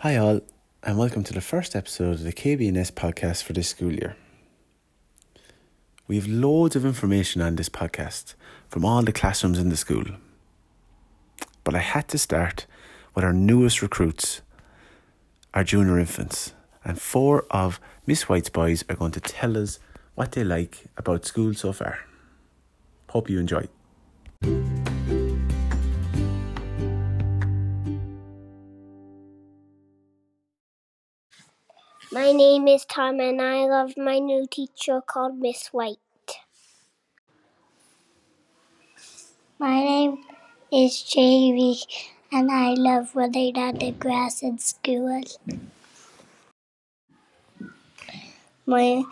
Hi, all, and welcome to the first episode of the KBNS podcast for this school year. We have loads of information on this podcast from all the classrooms in the school. But I had to start with our newest recruits, our junior infants, and four of Miss White's boys are going to tell us what they like about school so far. Hope you enjoy. My name is Tom and I love my new teacher called Miss White. My name is Jamie and I love running on the grass in school. My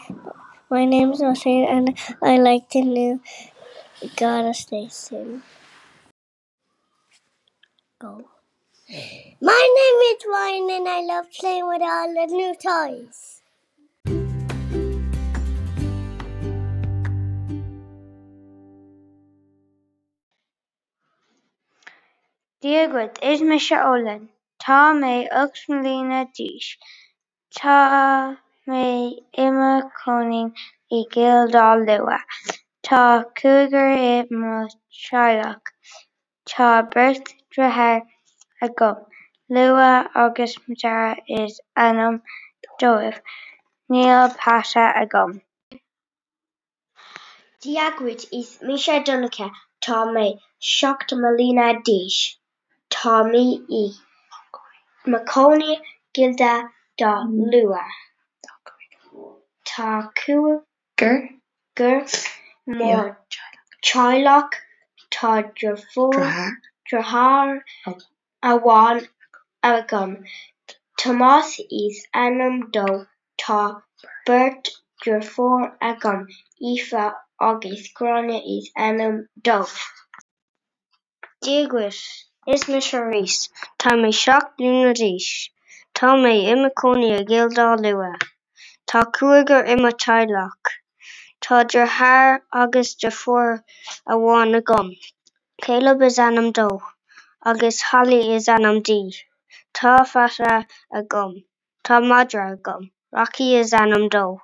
my name is Oshane and I like the new Garda Station. Go. My name is Ryan and I love playing with all the new toys. Díogad is se ólan, Tá mé agus mlína díis, Tá mé imime coning i ggéaldá lua, Tá cúigear i mo teaghlach, Tá beirt droichead agam, Lua agus Dara is ainm dóibh, Níl páise agam. Díagmuid is mise Donncha tá mé seachta mlína díis, E. mí i macónaí gilda dá lua. Tá cúigear gur mór teaghlach tá droichead amháin agam, Tomás is ainm dó tá beirt droichead agam, Aoife agus Gráinne is ainm dó. Díogad is me se Rhys, Tá mé seacht bliain arís, Tá mé imime i ggéaldá lua, Tá cúigear i mo teaghlach, Tá droichead agus droichead amháin agam, Caleb is ainm dó, agus Holly is ainm dí, Tá Fata agam, Tá Madra agam, Rocky is ainm dó.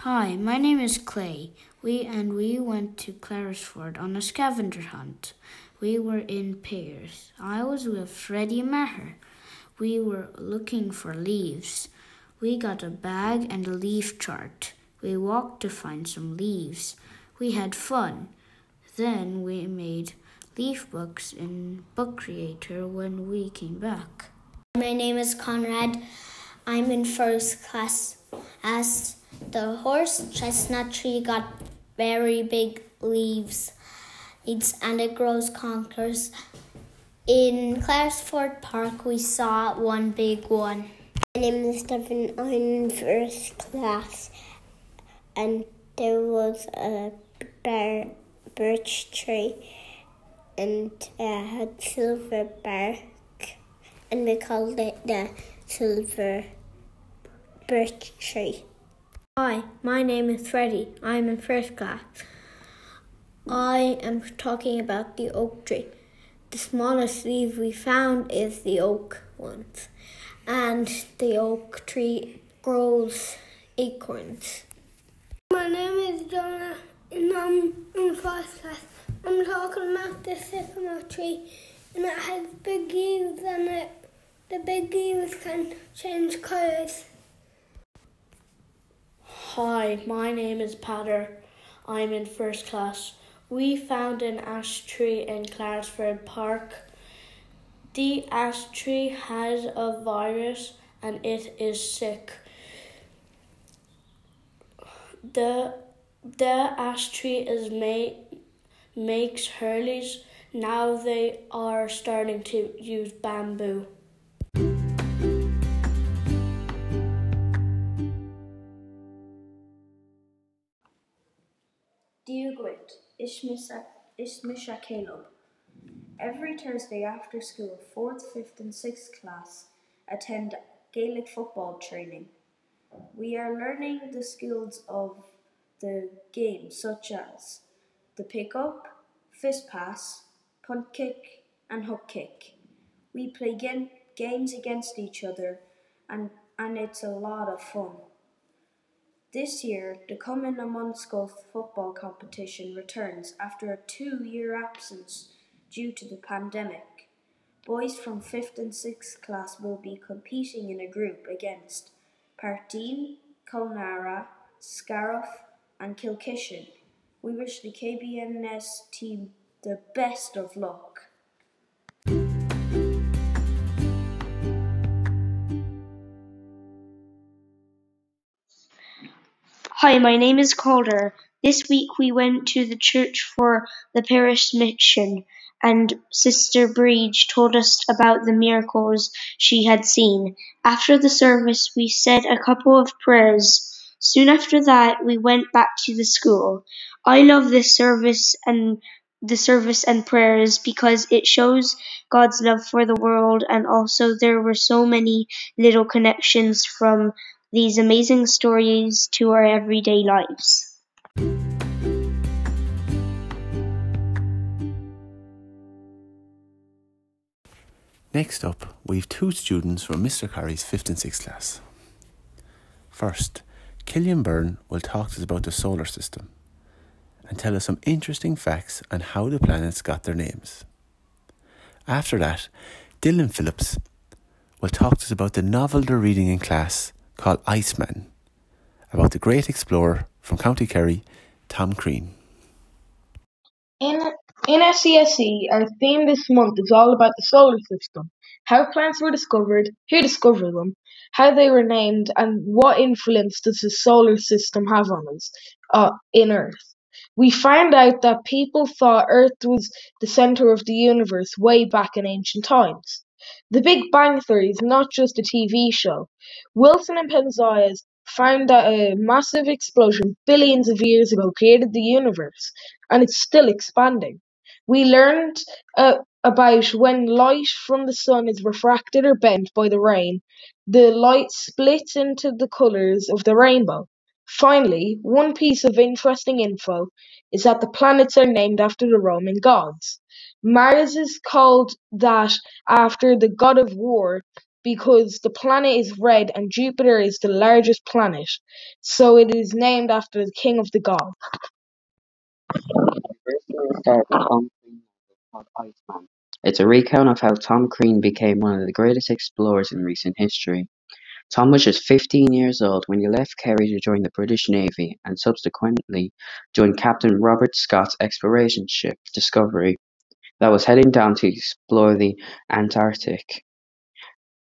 Hi, my name is Clay. We and we went to Clarisford on a scavenger hunt. We were in pairs. I was with Freddie Maher. We were looking for leaves. We got a bag and a leaf chart. We walked to find some leaves. We had fun. Then we made leaf books in Book Creator when we came back. My name is Conrad. I'm in first class. As the horse chestnut tree got very big leaves, it's and it grows conkers. In Clarisford Park, we saw one big one. My name is Stephen. I'm in first class, and there was a bar, birch tree, and it had silver bark, and we called it the silver birch tree. Hi, my name is Freddie. I'm in first class. I am talking about the oak tree. The smallest leaf we found is the oak ones, and the oak tree grows acorns. My name is Jonah, and I'm in first class. I'm talking about the sycamore tree, and it has big leaves, and it, the big leaves can change colours. Hi, my name is Patter. I'm in first class. We found an ash tree in Clarisford Park. The ash tree has a virus and it is sick. The the ash tree is made makes hurleys. Now they are starting to use bamboo. Díogad is Misha Caleb. Every Thursday after school, 4th, 5th and 6th class attend Gaelic football training. We are learning the skills of the game such as the pickup, fist pass, punt kick, and hook kick. We play game, games against each other, and, and it's a lot of fun. This year, the Cumann na mBunscol football competition returns after a two year absence due to the pandemic. Boys from 5th and 6th class will be competing in a group against Parteen, Clonlara, Scariff, and Kilkishen. We wish the KBNS team the best of luck. Hi, my name is Calder. This week we went to the church for the parish mission, and Sister Breach told us about the miracles she had seen. After the service, we said a couple of prayers. Soon after that, we went back to the school. I love this service and the service and prayers because it shows God's love for the world, and also there were so many little connections from these amazing stories to our everyday lives. Next up, we've two students from Mr. Carey's 5th and 6th class. First, Killian Byrne will talk to us about the solar system and tell us some interesting facts on how the planets got their names. After that, Dylan Phillips will talk to us about the novel they're reading in class called Iceman, about the great explorer from County Kerry, Tom Crean. In, in SESE, our theme this month is all about the solar system, how plants were discovered, who discovered them, how they were named, and what influence does the solar system have on us, uh, in Earth. We found out that people thought Earth was the center of the universe way back in ancient times. The Big Bang Theory is not just a TV show. Wilson and Penzias found that a massive explosion billions of years ago created the universe, and it's still expanding. We learned uh, about when light from the sun is refracted or bent by the rain, the light splits into the colors of the rainbow. Finally, one piece of interesting info is that the planets are named after the Roman gods. Mars is called that after the god of war because the planet is red and Jupiter is the largest planet, so it is named after the king of the gods. It's a recount of how Tom Crean became one of the greatest explorers in recent history. Tom was just 15 years old when he left Kerry to join the British Navy and subsequently joined Captain Robert Scott's exploration ship, Discovery, that was heading down to explore the Antarctic.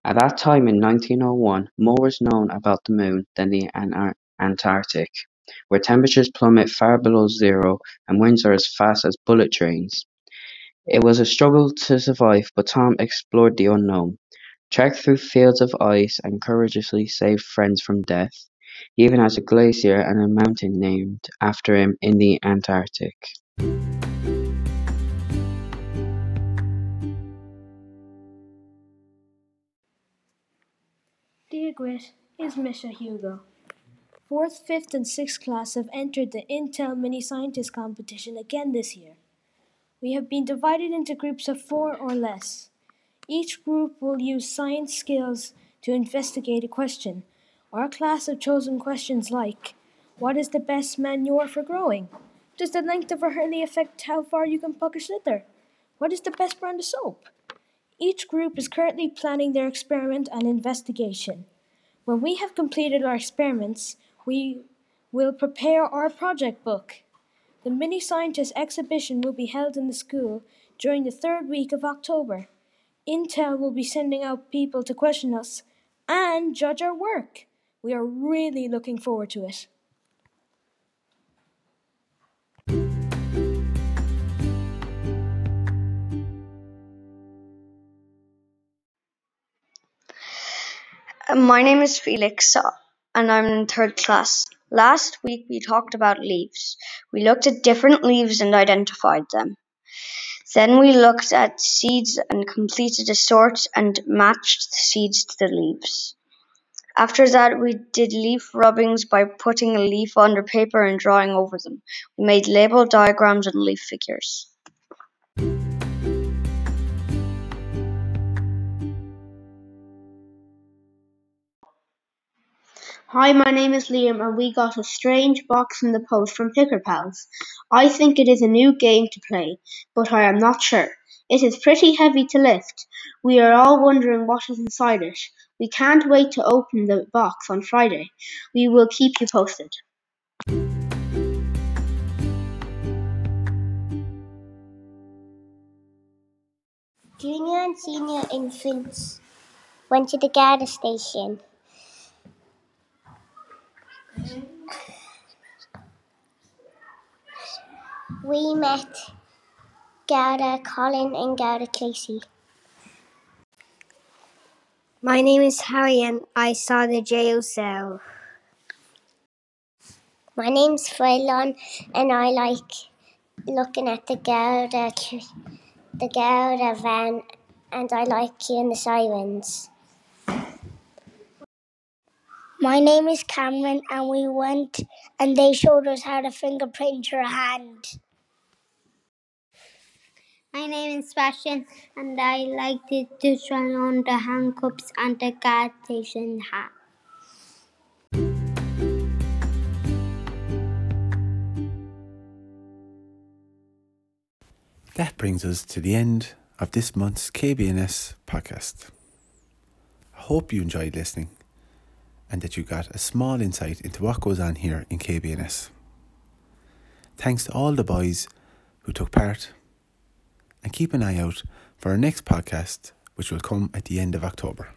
At that time in 1901, more was known about the Moon than the Antarctic, where temperatures plummet far below zero and winds are as fast as bullet trains. It was a struggle to survive, but Tom explored the unknown, trekked through fields of ice, and courageously saved friends from death. He even has a glacier and a mountain named after him in the Antarctic. Dear Grit, is Mr. Hugo. Fourth, fifth, and sixth class have entered the Intel Mini Scientist competition again this year. We have been divided into groups of four or less. Each group will use science skills to investigate a question. Our class have chosen questions like What is the best manure for growing? Does the length of a hurley affect how far you can puck a slither? What is the best brand of soap? Each group is currently planning their experiment and investigation. When we have completed our experiments, we will prepare our project book. The Mini Scientist exhibition will be held in the school during the third week of October. Intel will be sending out people to question us and judge our work. We are really looking forward to it. My name is Felix and I'm in third class. Last week we talked about leaves. We looked at different leaves and identified them. Then we looked at seeds and completed a sort and matched the seeds to the leaves. After that, we did leaf rubbings by putting a leaf under paper and drawing over them. We made label diagrams and leaf figures. Hi, my name is Liam and we got a strange box in the post from Picker Pals. I think it is a new game to play, but I am not sure. It is pretty heavy to lift. We are all wondering what is inside it. We can't wait to open the box on Friday. We will keep you posted. Junior and senior infants went to the Garda station. We met Garda Colin and Garda Casey. My name is Harry and I saw the jail cell. My name's Phelan and I like looking at the Garda the Garda van and I like hearing the sirens. My name is Cameron, and we went and they showed us how to fingerprint your hand. My name is Sebastian, and I like to, to try on the handcuffs and the gas station hat. That brings us to the end of this month's KBNS podcast. I hope you enjoyed listening and that you got a small insight into what goes on here in KBNS. Thanks to all the boys who took part, and keep an eye out for our next podcast, which will come at the end of October.